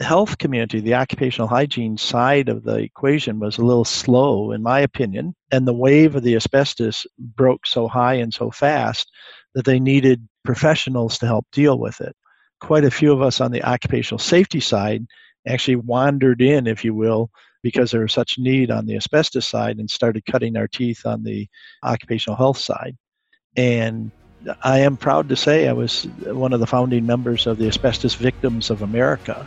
health community, the occupational hygiene side of the equation was a little slow, in my opinion. And the wave of the asbestos broke so high and so fast that they needed professionals to help deal with it. Quite a few of us on the occupational safety side actually wandered in, if you will, because there was such need on the asbestos side and started cutting our teeth on the occupational health side. And I am proud to say I was one of the founding members of the Asbestos Victims of America.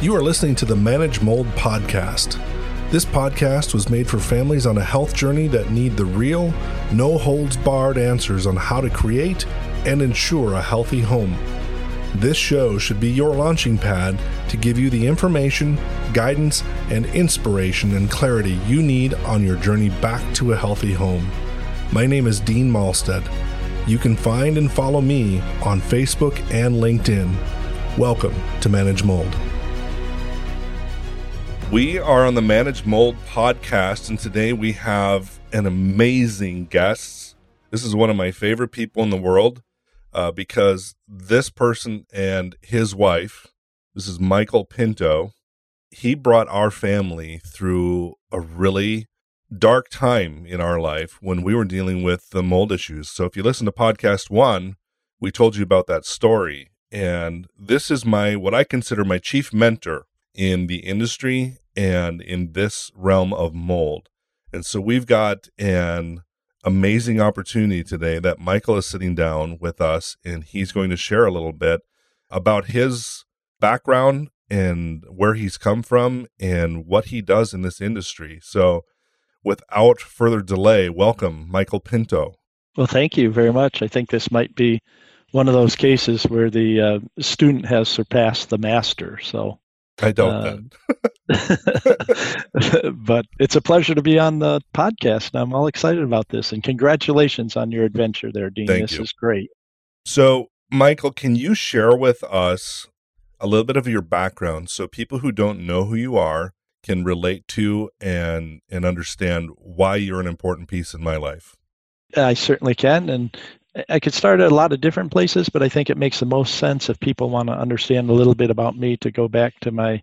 You are listening to the Manage Mold podcast. This podcast was made for families on a health journey that need the real, no holds barred answers on how to create and ensure a healthy home. This show should be your launching pad to give you the information, guidance, and inspiration and clarity you need on your journey back to a healthy home. My name is Dean Malstead. You can find and follow me on Facebook and LinkedIn. Welcome to Manage Mold. We are on the Manage Mold podcast, and today we have an amazing guest. This is one of my favorite people in the world uh, because this person and his wife, this is Michael Pinto, he brought our family through a really dark time in our life when we were dealing with the mold issues. So if you listen to podcast one, we told you about that story. And this is my, what I consider my chief mentor in the industry and in this realm of mold. And so we've got an amazing opportunity today that Michael is sitting down with us and he's going to share a little bit about his background and where he's come from and what he does in this industry. So without further delay, welcome Michael Pinto. Well, thank you very much. I think this might be one of those cases where the uh, student has surpassed the master. So I don't. Uh, but it's a pleasure to be on the podcast. I'm all excited about this, and congratulations on your adventure there, Dean. Thank this you. is great. So, Michael, can you share with us a little bit of your background so people who don't know who you are can relate to and and understand why you're an important piece in my life? I certainly can, and I could start at a lot of different places, but I think it makes the most sense if people want to understand a little bit about me to go back to my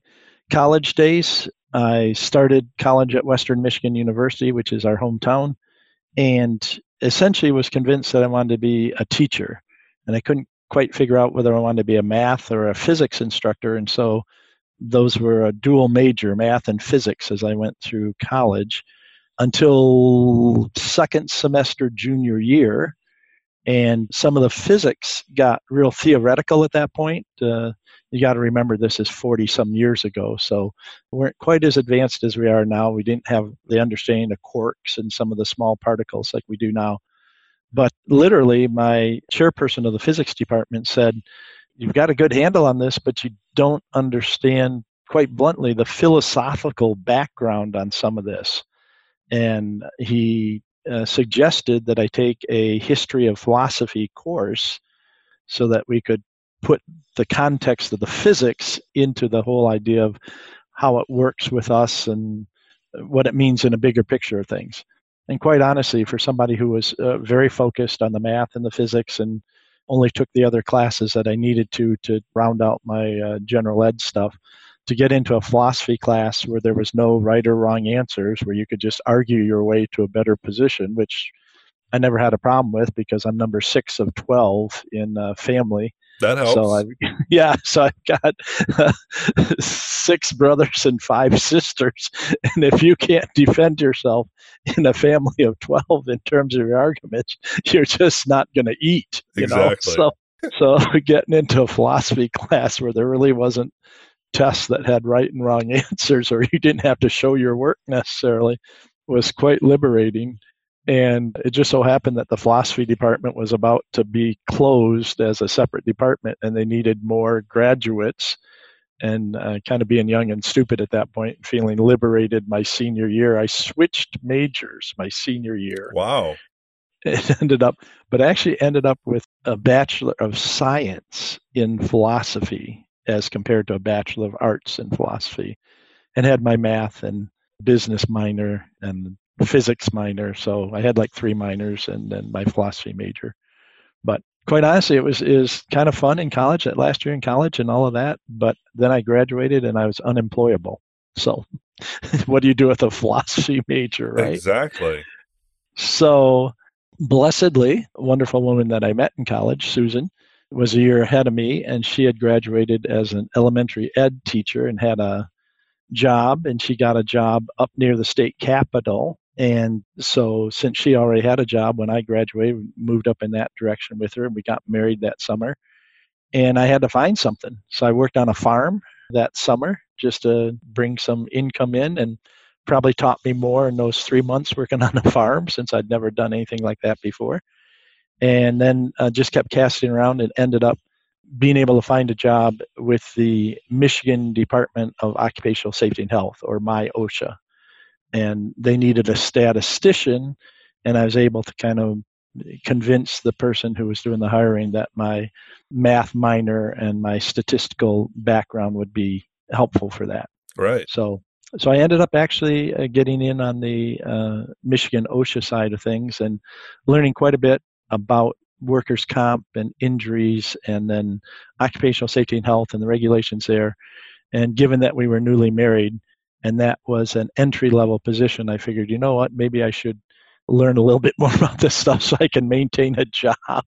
college days. I started college at Western Michigan University, which is our hometown, and essentially was convinced that I wanted to be a teacher. And I couldn't quite figure out whether I wanted to be a math or a physics instructor. And so those were a dual major, math and physics, as I went through college until second semester junior year. And some of the physics got real theoretical at that point. Uh, you got to remember this is 40 some years ago, so we weren't quite as advanced as we are now. We didn't have the understanding of quarks and some of the small particles like we do now. But literally, my chairperson of the physics department said, You've got a good handle on this, but you don't understand, quite bluntly, the philosophical background on some of this. And he uh, suggested that I take a history of philosophy course so that we could put the context of the physics into the whole idea of how it works with us and what it means in a bigger picture of things. And quite honestly, for somebody who was uh, very focused on the math and the physics and only took the other classes that I needed to to round out my uh, general ed stuff, to get into a philosophy class where there was no right or wrong answers, where you could just argue your way to a better position, which I never had a problem with because I'm number six of 12 in uh, family. That helps. So I, yeah, so I've got uh, six brothers and five sisters, and if you can't defend yourself in a family of twelve in terms of your arguments, you're just not going to eat. You exactly. Know? So, so getting into a philosophy class where there really wasn't tests that had right and wrong answers, or you didn't have to show your work necessarily, was quite liberating. And it just so happened that the philosophy department was about to be closed as a separate department, and they needed more graduates. And uh, kind of being young and stupid at that point, feeling liberated my senior year, I switched majors my senior year. Wow. It ended up, but actually ended up with a Bachelor of Science in philosophy as compared to a Bachelor of Arts in philosophy, and had my math and business minor and physics minor. So I had like three minors and then my philosophy major. But quite honestly, it was is kind of fun in college, that last year in college and all of that. But then I graduated and I was unemployable. So, what do you do with a philosophy major, right? Exactly. So, blessedly, a wonderful woman that I met in college, Susan, was a year ahead of me, and she had graduated as an elementary ed teacher and had a job, and she got a job up near the state capitol. And so, since she already had a job when I graduated, we moved up in that direction with her, and we got married that summer. And I had to find something. So, I worked on a farm that summer just to bring some income in and probably taught me more in those three months working on a farm since I'd never done anything like that before. And then uh, just kept casting around and ended up being able to find a job with the Michigan Department of Occupational Safety and Health, or MIOSHA. And they needed a statistician, and I was able to kind of convince the person who was doing the hiring that my math minor and my statistical background would be helpful for that. Right. So so I ended up actually uh, getting in on the uh, Michigan OSHA side of things and learning quite a bit about workers' comp and injuries, and then occupational safety and health and the regulations there. And given that we were newly married, and that was an entry level position, I figured, you know what, maybe I should learn a little bit more about this stuff so I can maintain a job.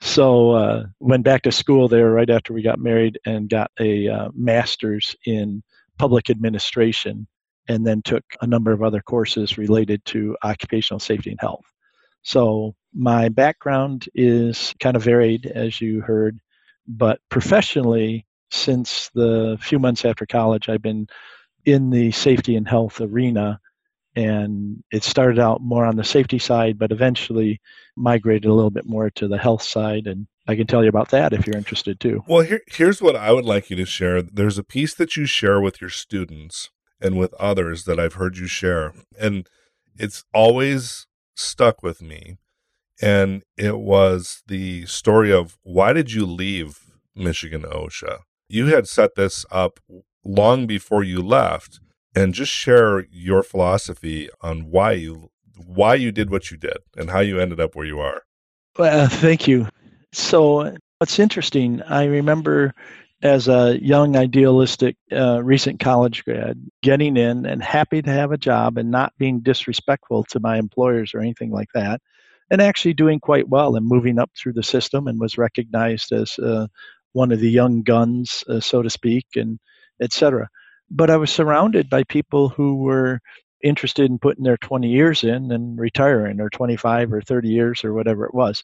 So uh, went back to school there right after we got married and got a uh, master's in public administration, and then took a number of other courses related to occupational safety and health. So my background is kind of varied, as you heard, but professionally, since the few months after college, I've been in the safety and health arena. And it started out more on the safety side, but eventually migrated a little bit more to the health side. And I can tell you about that if you're interested too. Well, here, here's what I would like you to share. There's a piece that you share with your students and with others that I've heard you share. And it's always stuck with me and it was the story of why did you leave Michigan OSHA? You had set this up long before you left, and just share your philosophy on why you why you did what you did and how you ended up where you are. Well, thank you. So, what's interesting, I remember as a young, idealistic, uh, recent college grad, getting in and happy to have a job and not being disrespectful to my employers or anything like that and actually doing quite well and moving up through the system and was recognized as uh, one of the young guns, uh, so to speak, and etc. But I was surrounded by people who were interested in putting their 20 years in and retiring, or 25 or 30 years, or whatever it was.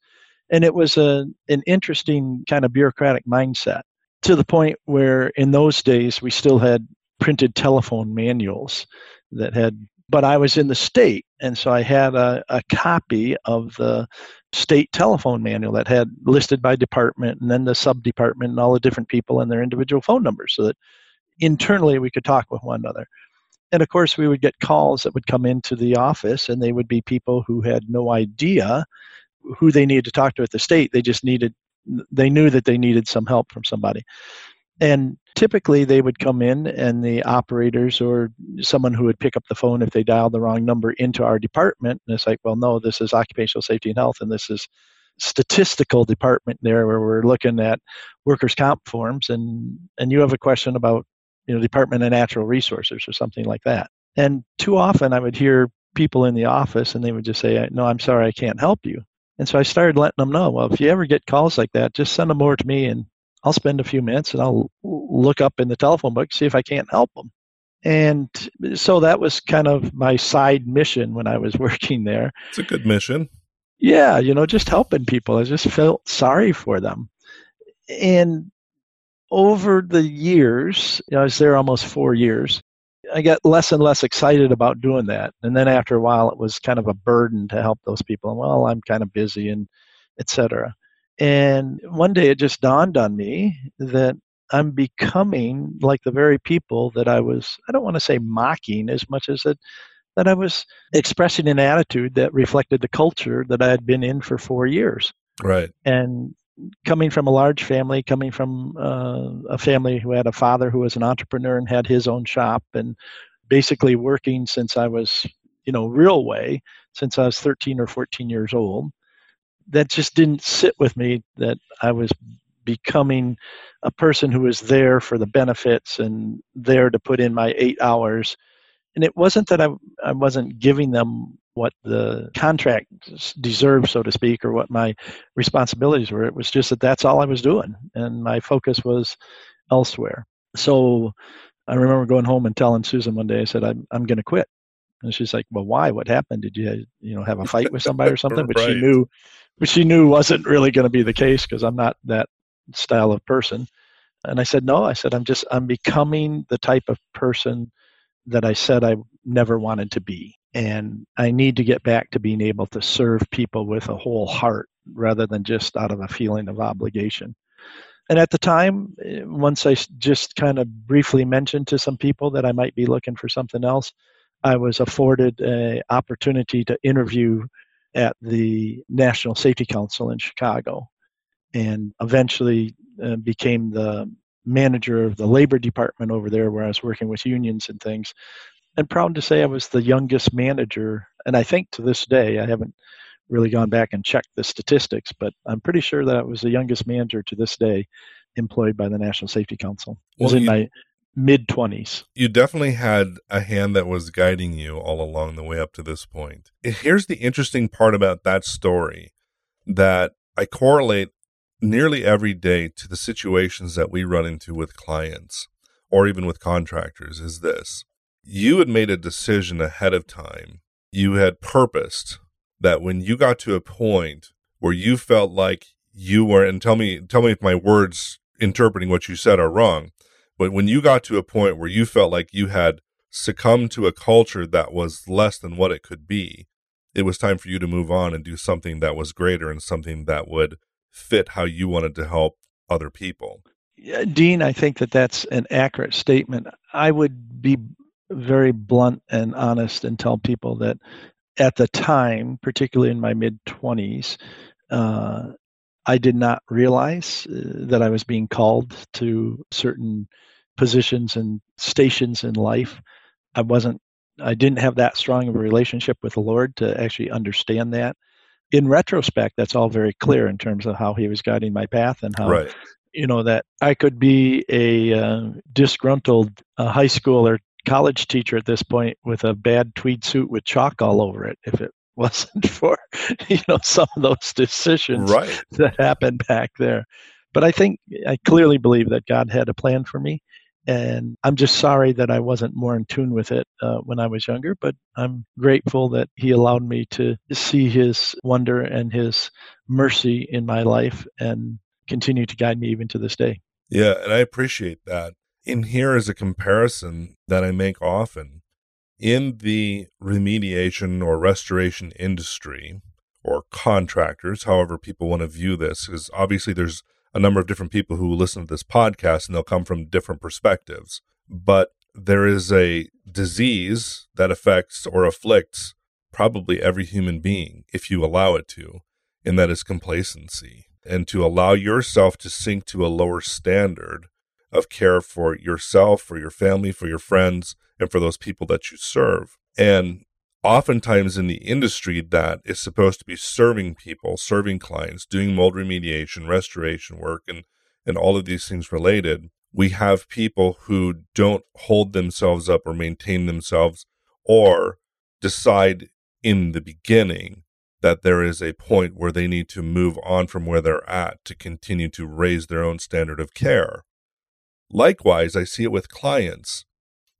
And it was a, an interesting kind of bureaucratic mindset to the point where in those days we still had printed telephone manuals that had but I was in the state, and so I had a, a copy of the state telephone manual that had listed by department and then the sub department and all the different people and their individual phone numbers so that internally we could talk with one another. And of course, we would get calls that would come into the office, and they would be people who had no idea who they needed to talk to at the state. They just needed, they knew that they needed some help from somebody. And typically they would come in and the operators or someone who would pick up the phone if they dialed the wrong number into our department and it's like well no this is occupational safety and health and this is statistical department there where we're looking at workers comp forms and and you have a question about you know department of natural resources or something like that and too often i would hear people in the office and they would just say no i'm sorry i can't help you and so i started letting them know well if you ever get calls like that just send them over to me and I'll spend a few minutes and I'll look up in the telephone book, see if I can't help them. And so that was kind of my side mission when I was working there. It's a good mission. Yeah, you know, just helping people. I just felt sorry for them. And over the years, you know, I was there almost four years, I got less and less excited about doing that. And then after a while, it was kind of a burden to help those people. And well, I'm kind of busy and etc. And one day it just dawned on me that I'm becoming like the very people that I was, I don't want to say mocking as much as that, that I was expressing an attitude that reflected the culture that I had been in for four years. Right. And coming from a large family, coming from uh, a family who had a father who was an entrepreneur and had his own shop, and basically working since I was, you know, real way, since I was 13 or 14 years old that just didn't sit with me that I was becoming a person who was there for the benefits and there to put in my eight hours. And it wasn't that I, I wasn't giving them what the contract deserved, so to speak, or what my responsibilities were. It was just that that's all I was doing, and my focus was elsewhere. So I remember going home and telling Susan one day, I said, I'm, I'm going to quit. And she's like, "Well, why? What happened? Did you, you know, have a fight with somebody or something?" But right. she knew, but she knew wasn't really going to be the case because I'm not that style of person. And I said, "No." I said, "I'm just, I'm becoming the type of person that I said I never wanted to be, and I need to get back to being able to serve people with a whole heart rather than just out of a feeling of obligation." And at the time, eh, once I just kind of briefly mentioned to some people that I might be looking for something else, I was afforded an opportunity to interview at the National Safety Council in Chicago and eventually uh, became the manager of the labor department over there where I was working with unions and things. And proud to say I was the youngest manager. And I think to this day, I haven't really gone back and checked the statistics, but I'm pretty sure that I was the youngest manager to this day employed by the National Safety Council. It was well, in you, my mid 20s. You definitely had a hand that was guiding you all along the way up to this point. Eh, here's the interesting part about that story that I correlate nearly every day to the situations that we run into with clients or even with contractors is this. You had made a decision ahead of time. You had purposed that when you got to a point where you felt like you were and tell me tell me if my words interpreting what you said are wrong but when you got to a point where you felt like you had succumbed to a culture that was less than what it could be, it was time for you to move on and do something that was greater and something that would fit how you wanted to help other people. Dean, I think that that's an accurate statement. I would be very blunt and honest and tell people that at the time, particularly in my mid 20s, uh, I did not realize uh, that I was being called to certain positions and stations in life. I wasn't I didn't have that strong of a relationship with the Lord to actually understand that. In retrospect, that's all very clear in terms of how He was guiding my path and how, right. you know, that I could be a uh, disgruntled uh, high school or college teacher at this point with a bad tweed suit with chalk all over it if it wasn't for, you know, some of those decisions right. that happened back there. But I think I clearly believe that God had a plan for me and I'm just sorry that I wasn't more in tune with it uh, when I was younger, but I'm grateful that He allowed me to see His wonder and His mercy in my life and continue to guide me even to this day. Yeah, and I appreciate that. In here is a comparison that I make often. In the remediation or restoration industry, or contractors, however people want to view this, is obviously there's a number of different people who listen to this podcast and they'll come from different perspectives. But there is a disease that affects or afflicts probably every human being if you allow it to, and that is complacency. And to allow yourself to sink to a lower standard of care for yourself, for your family, for your friends, and for those people that you serve. And oftentimes in the industry that is supposed to be serving people, serving clients, doing mold remediation, restoration work, and, and all of these things related, we have people who don't hold themselves up or maintain themselves or decide in the beginning that there is a point where they need to move on from where they're at to continue to raise their own standard of care. Likewise, I see it with clients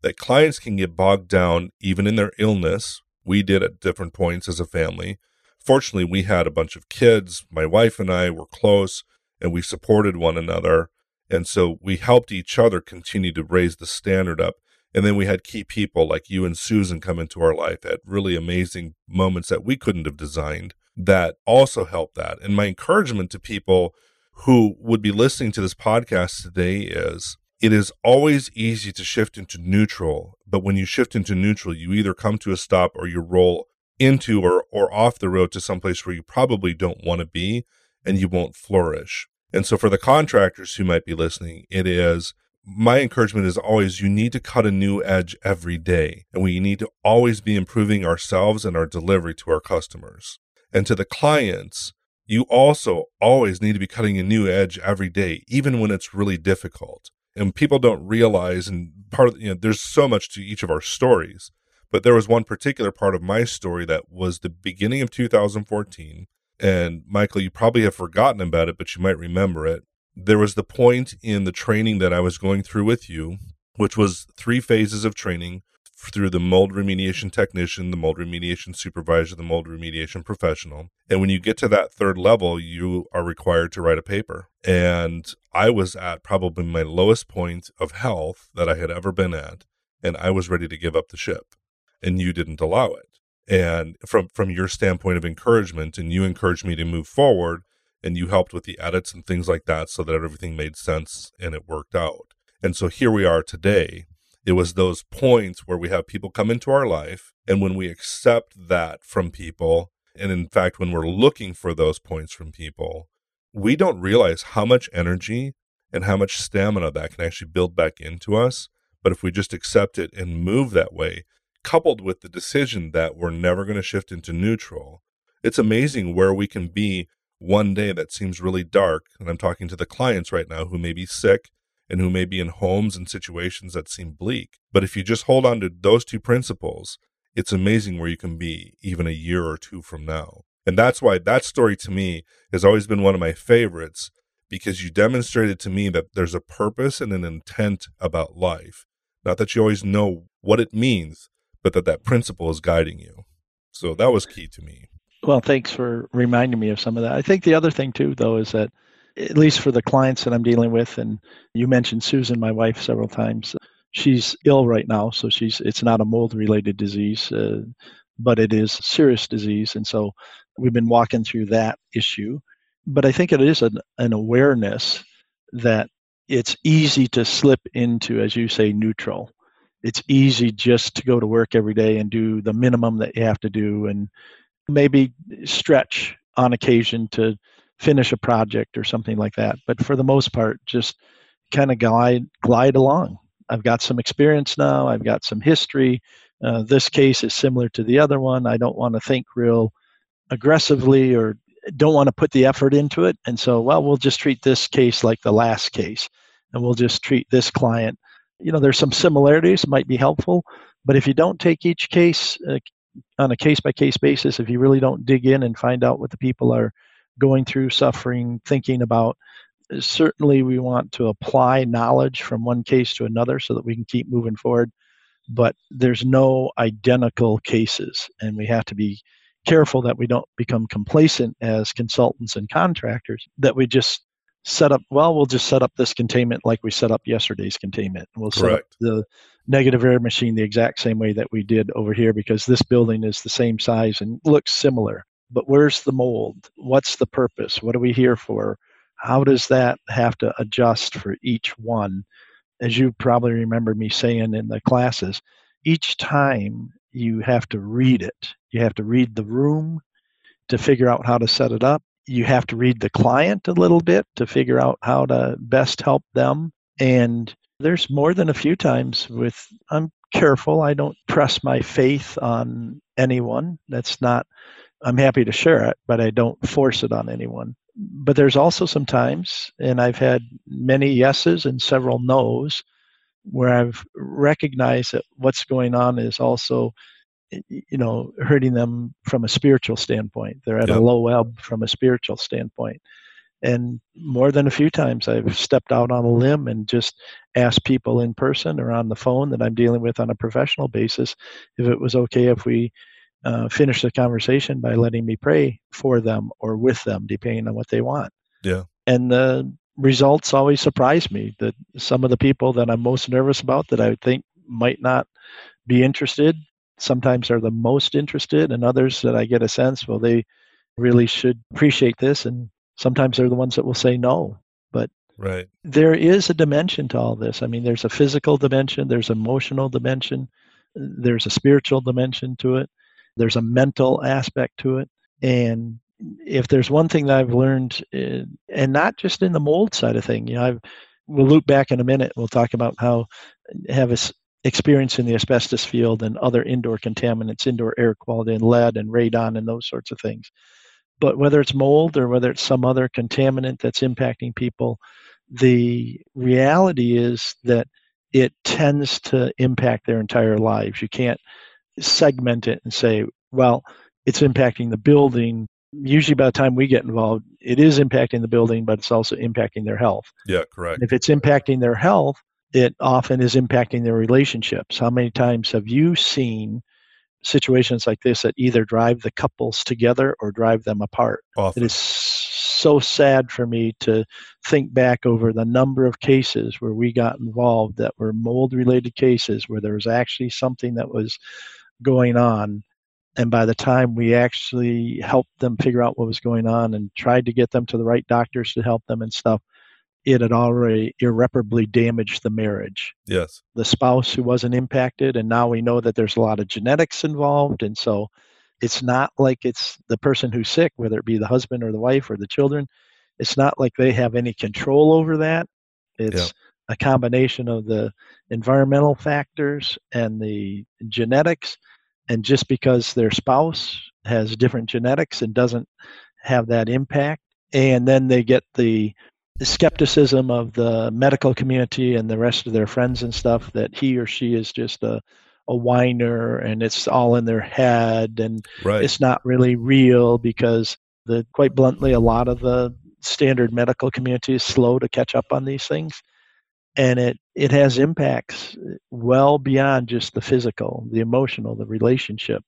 that clients can get bogged down even in their illness we did at different points as a family. Fortunately, we had a bunch of kids. My wife and I were close and we supported one another. And so we helped each other continue to raise the standard up. And then we had key people like you and Susan come into our life at really amazing moments that we couldn't have designed that also helped that. And my encouragement to people who would be listening to this podcast today is it is always easy to shift into neutral, but when you shift into neutral, you either come to a stop or you roll into or, or off the road to someplace where you probably don't want to be and you won't flourish. And so for the contractors who might be listening, it is my encouragement is always you need to cut a new edge every day and we need to always be improving ourselves and our delivery to our customers. And to the clients, you also always need to be cutting a new edge every day, even when it's really difficult. And people don't realize, and part of, you know, there's so much to each of our stories, but there was one particular part of my story that was the beginning of 2014. And Michael, you probably have forgotten about it, but you might remember it. There was the point in the training that I was going through with you, which was three phases of training through the mold remediation technician, the mold remediation supervisor, the mold remediation professional. And when you get to that third level, you are required to write a paper. And I was at probably my lowest point of health that I had ever been at. And I was ready to give up the ship. And you didn't allow it. And from, from your standpoint of encouragement, and you encouraged me to move forward, and you helped with the edits and things like that so that everything made sense and it worked out. And so here we are today it was those points where we have people come into our life. And when we accept that from people, and in fact, when we're looking for those points from people, we don't realize how much energy and how much stamina that can actually build back into us. But if we just accept it and move that way, coupled with the decision that we're never going to shift into neutral, it's amazing where we can be one day that seems really dark. And I'm talking to the clients right now who may be sick and who may be in homes and situations that seem bleak. But if you just hold on to those two principles, it's amazing where you can be even a year or two from now. And that's why that story to me has always been one of my favorites because you demonstrated to me that there's a purpose and an intent about life. Not that you always know what it means, but that that principle is guiding you. So that was key to me. Well, thanks for reminding me of some of that. I think the other thing too, though, is that at least for the clients that I'm dealing with, and you mentioned Susan, my wife, several times. She's ill right now, so she's it's not a mold related disease, uh, but it is serious disease, and so we've been walking through that issue. But I think it is an, an awareness that it's easy to slip into, as you say, neutral. It's easy just to go to work every day and do the minimum that you have to do, and maybe stretch on occasion to finish a project or something like that. But for the most part, just kind of glide glide along. I've got some experience now. I've got some history. Uh, this case is similar to the other one. I don't want to think real aggressively or don't want to put the effort into it. And so, well, we'll just treat this case like the last case, and we'll just treat this client. You know, there's some similarities might be helpful, but if you don't take each case uh, on a case by case basis, if you really don't dig in and find out what the people are going through suffering, thinking about. Uh, certainly, we want to apply knowledge from one case to another so that we can keep moving forward. But there's no identical cases, and we have to be careful that we don't become complacent as consultants and contractors, that we just set up, well, we'll just set up this containment like we set up yesterday's containment. We'll set Correct. up the negative air machine the exact same way that we did over here because this building is the same size and looks similar but where's the mold? What's the purpose? What are we here for? How does that have to adjust for each one? As you probably remember me saying in the classes, each time you have to read it. You have to read the room to figure out how to set it up. You have to read the client a little bit to figure out how to best help them. And there's more than a few times with, I'm careful. I don't press my faith on anyone. That's not I'm happy to share it, but I don't force it on anyone. But there's also some times, and I've had many yeses and several nos, where I've recognized that what's going on is also, you know, hurting them from a spiritual standpoint. They're at yep. a low ebb from a spiritual standpoint. And more than a few times, I've stepped out on a limb and just asked people in person or on the phone that I'm dealing with on a professional basis if it was okay if we uh, finish the conversation by letting me pray for them or with them, depending on what they want. Yeah. And the results always surprise me that some of the people that I'm most nervous about that I think might not be interested sometimes are the most interested, and others that I get a sense, well, they really should appreciate this. And sometimes they're the ones that will say no. But right. there is a dimension to all this. I mean, there's a physical dimension, there's emotional dimension, there's a spiritual dimension to it there's a mental aspect to it. And if there's one thing that I've learned, uh, and not just in the mold side of thing, you know, I've, we'll loop back in a minute. We'll talk about how have a experience in the asbestos field and other indoor contaminants, indoor air quality, and lead and radon and those sorts of things. But whether it's mold or whether it's some other contaminant that's impacting people, the reality is that it tends to impact their entire lives. You can't segment it and say, well, it's impacting the building. Usually, by the time we get involved, it is impacting the building, but it's also impacting their health. Yeah, correct. And if it's impacting their health, it often is impacting their relationships. How many times have you seen situations like this that either drive the couples together or drive them apart? Often. It is so sad for me to think back over the number of cases where we got involved that were mold related cases where there was actually something that was going on and by the time we actually helped them figure out what was going on and tried to get them to the right doctors to help them and stuff it had already irreparably damaged the marriage Yes. the spouse who wasn't impacted and now we know that there's a lot of genetics involved and so it's not like it's the person who's sick whether it be the husband or the wife or the children it's not like they have any control over that it's Yeah. A combination of the environmental factors and the genetics and just because their spouse has different genetics and doesn't have that impact and then they get the skepticism of the medical community and the rest of their friends and stuff that he or she is just a, a whiner and it's all in their head and Right. it's not really real because the quite bluntly a lot of the standard medical community is slow to catch up on these things and it it has impacts well beyond just the physical the emotional the relationship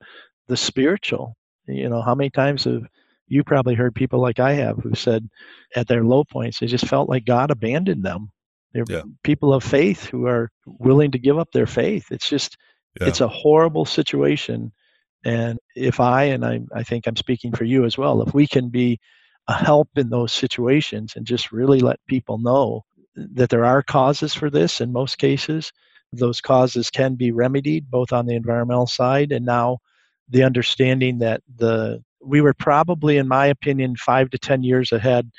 the spiritual you know how many times have you probably heard people like i have who said at their low points they just felt like god abandoned them they're Yeah. people of faith who are willing to give up their faith it's just Yeah. it's a horrible situation and if i and I, I think i'm speaking for you as well if we can be a help in those situations and just really let people know that there are causes for this in most cases. Those causes can be remedied both on the environmental side and now the understanding that the we were probably in my opinion 5 to 10 years ahead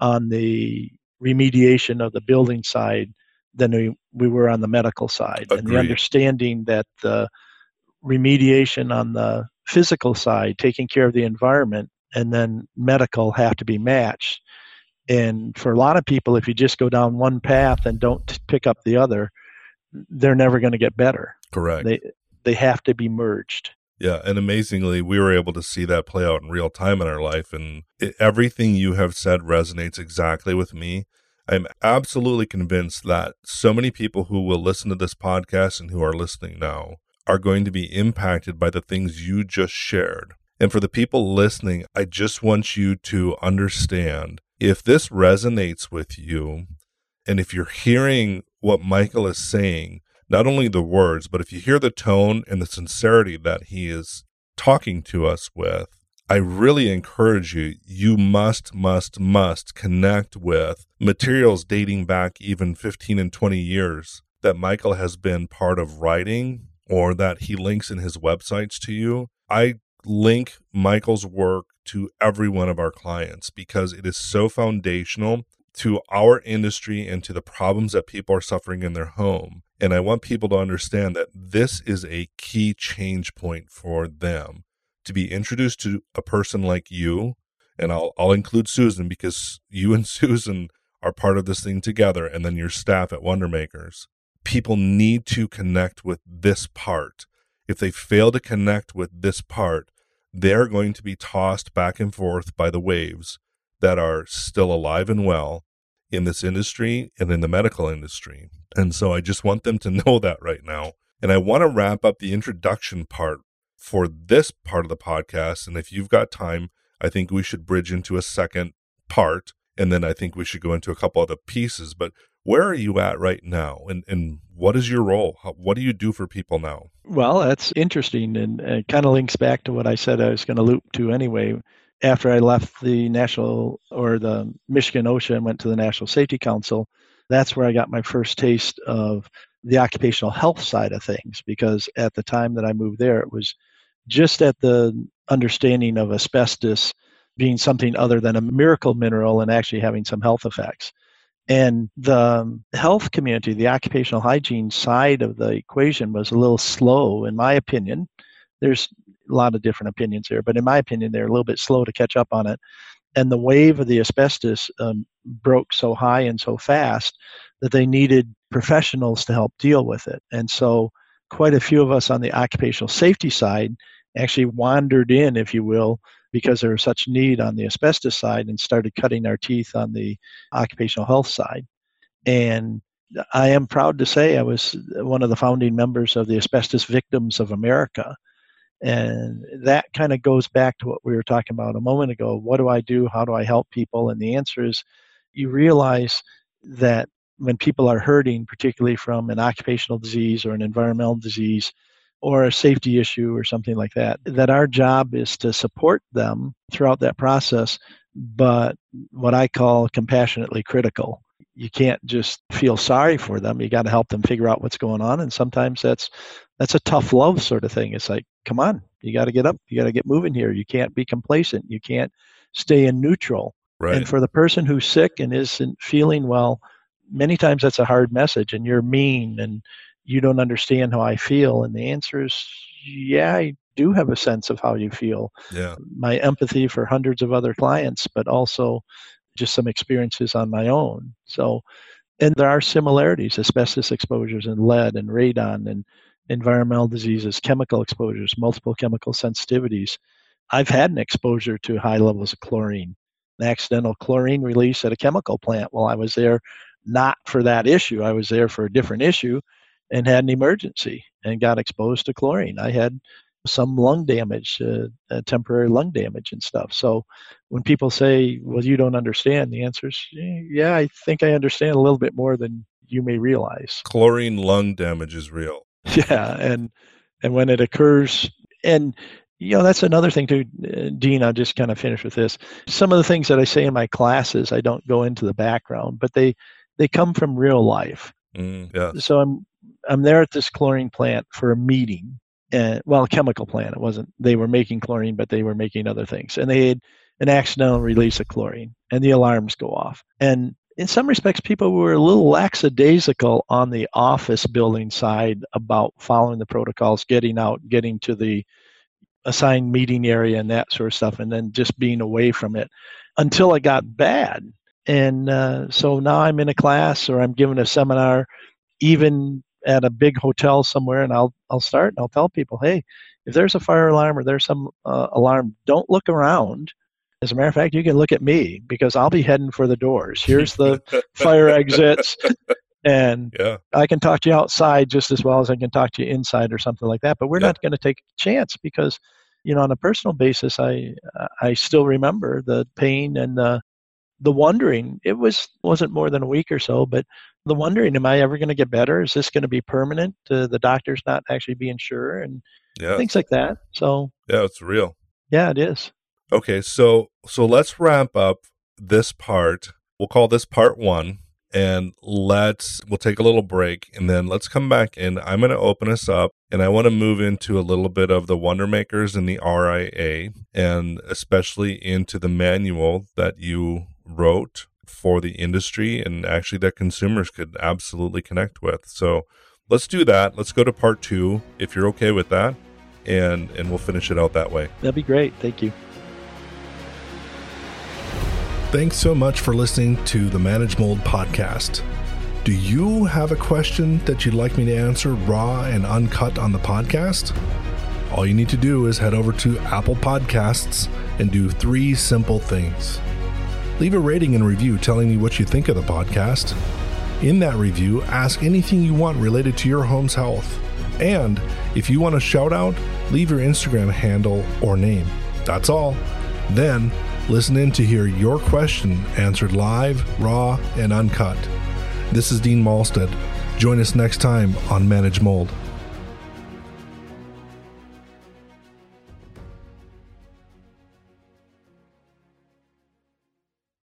on the remediation of the building side than we, we were on the medical side. And the understanding that the remediation on the physical side taking care of the environment and then medical have to be matched and for a lot of people if you just go down one path and don't pick up the other they're never going to get better correct. they they have to be merged Yeah, and amazingly, we were able to see that play out in real time in our life. And it, everything you have said resonates exactly with me. I'm absolutely convinced that so many people who will listen to this podcast and who are listening now are going to be impacted by the things you just shared. And for the people listening, I just want you to understand if this resonates with you, and if you're hearing what Michael is saying, not only the words, but if you hear the tone and the sincerity that he is talking to us with, I really encourage you, you must, must, must connect with materials dating back even 15 and 20 years that Michael has been part of writing or that he links in his websites to you. I link Michael's work to every one of our clients because it is so foundational to our industry and to the problems that people are suffering in their home. And I want people to understand that this is a key change point for them to be introduced to a person like you. And I'll, I'll include Susan because you and Susan are part of this thing together, and then your staff at Wondermakers. People need to connect with this part. If they fail to connect with this part, they're going to be tossed back and forth by the waves that are still alive and well in this industry and in the medical industry. And so I just want them to know that right now. And I want to wrap up the introduction part for this part of the podcast. And if you've got time, I think we should bridge into a second part. And then I think we should go into a couple other pieces. But where are you at right now? And, and what is your role? How, what do you do for people now? Well, that's interesting, and it kind of links back to what I said I was going to loop to anyway. After I left the national or the Michigan OSHA and went to the National Safety Council, that's where I got my first taste of the occupational health side of things. Because at the time that I moved there, it was just at the understanding of asbestos being something other than a miracle mineral and actually having some health effects. And the health community, the occupational hygiene side of the equation was a little slow, in my opinion. There's a lot of different opinions here, but in my opinion, they're a little bit slow to catch up on it. And the wave of the asbestos um, broke so high and so fast that they needed professionals to help deal with it. And so, quite a few of us on the occupational safety side actually wandered in, if you will, because there was such need on the asbestos side and started cutting our teeth on the occupational health side. And I am proud to say I was one of the founding members of the Asbestos Victims of America. And that kind of goes back to what we were talking about a moment ago. What do I do? How do I help people? And the answer is you realize that when people are hurting, particularly from an occupational disease or an environmental disease or a safety issue or something like that, that our job is to support them throughout that process, but what I call compassionately critical. You can't just feel sorry for them. You got to help them figure out what's going on and sometimes that's that's a tough love sort of thing. It's like come on you got to get up. You got to get moving here. You can't be complacent. You can't stay in neutral. Right. and for the person who's sick and isn't feeling well many times that's a hard message and you're mean and you don't understand how i feel and the answer is yeah i do have a sense of how you feel yeah my empathy for hundreds of other clients but also just some experiences on my own. So, and there are similarities asbestos exposures and lead and radon and environmental diseases, chemical exposures, multiple chemical sensitivities. I've had an exposure to high levels of chlorine, an accidental chlorine release at a chemical plant while I was there, not for that issue. I was there for a different issue and had an emergency and got exposed to chlorine. I had some lung damage, uh, uh, temporary lung damage and stuff. So when people say, well, you don't understand, the answer is, yeah, I think I understand a little bit more than you may realize. Chlorine lung damage is real. Yeah. And, and when it occurs, and, you know, that's another thing too, uh, Dean, I'll just kind of finish with this. Some of the things that I say in my classes, I don't go into the background, but they, they come from real life. Mm, yeah. So I'm, I'm there at this chlorine plant for a meeting and well, a chemical plant. It wasn't. They were making chlorine, but they were making other things, and they had an accidental release of chlorine, and the alarms go off. And in some respects, people were a little lackadaisical on the office building side about following the protocols, getting out, getting to the assigned meeting area, and that sort of stuff, and then just being away from it until it got bad. And uh, so now I'm in a class or I'm giving a seminar, even at a big hotel somewhere and I'll I'll start and I'll tell people, hey, if there's a fire alarm or there's some uh, alarm, don't look around. As a matter of fact, you can look at me because I'll be heading for the doors. Here's the fire exits, and yeah. I can talk to you outside just as well as I can talk to you inside or something like that. But we're yeah. not going to take a chance because, you know, on a personal basis, I I still remember the pain and the the wondering. It was wasn't more than a week or so, but the wondering, am I ever going to get better? Is this going to be permanent? Uh, the doctor's not actually being sure and yeah. things like that. So yeah, it's real. Yeah, it is. Okay, so so let's wrap up this part. We'll call this part one, and let's we'll take a little break, and then let's come back and I'm going to open us up, and I want to move into a little bit of the Wonder Makers and the RIA, and especially into the manual that you wrote for the industry and actually that consumers could absolutely connect with. So let's do that. Let's go to part two if you're okay with that. And and we'll finish it out that way. That'd be great. Thank you. Thanks so much for listening to the Manage Mold podcast. Do you have a question that you'd like me to answer raw and uncut on the podcast? All you need to do is head over to Apple Podcasts and do three simple things. Leave a rating and review telling me what you think of the podcast. In that review, ask anything you want related to your home's health. And if you want a shout out, leave your Instagram handle or name. That's all. Then listen in to hear your question answered live, raw, and uncut. This is Dean Malstead. Join us next time on Manage Mold.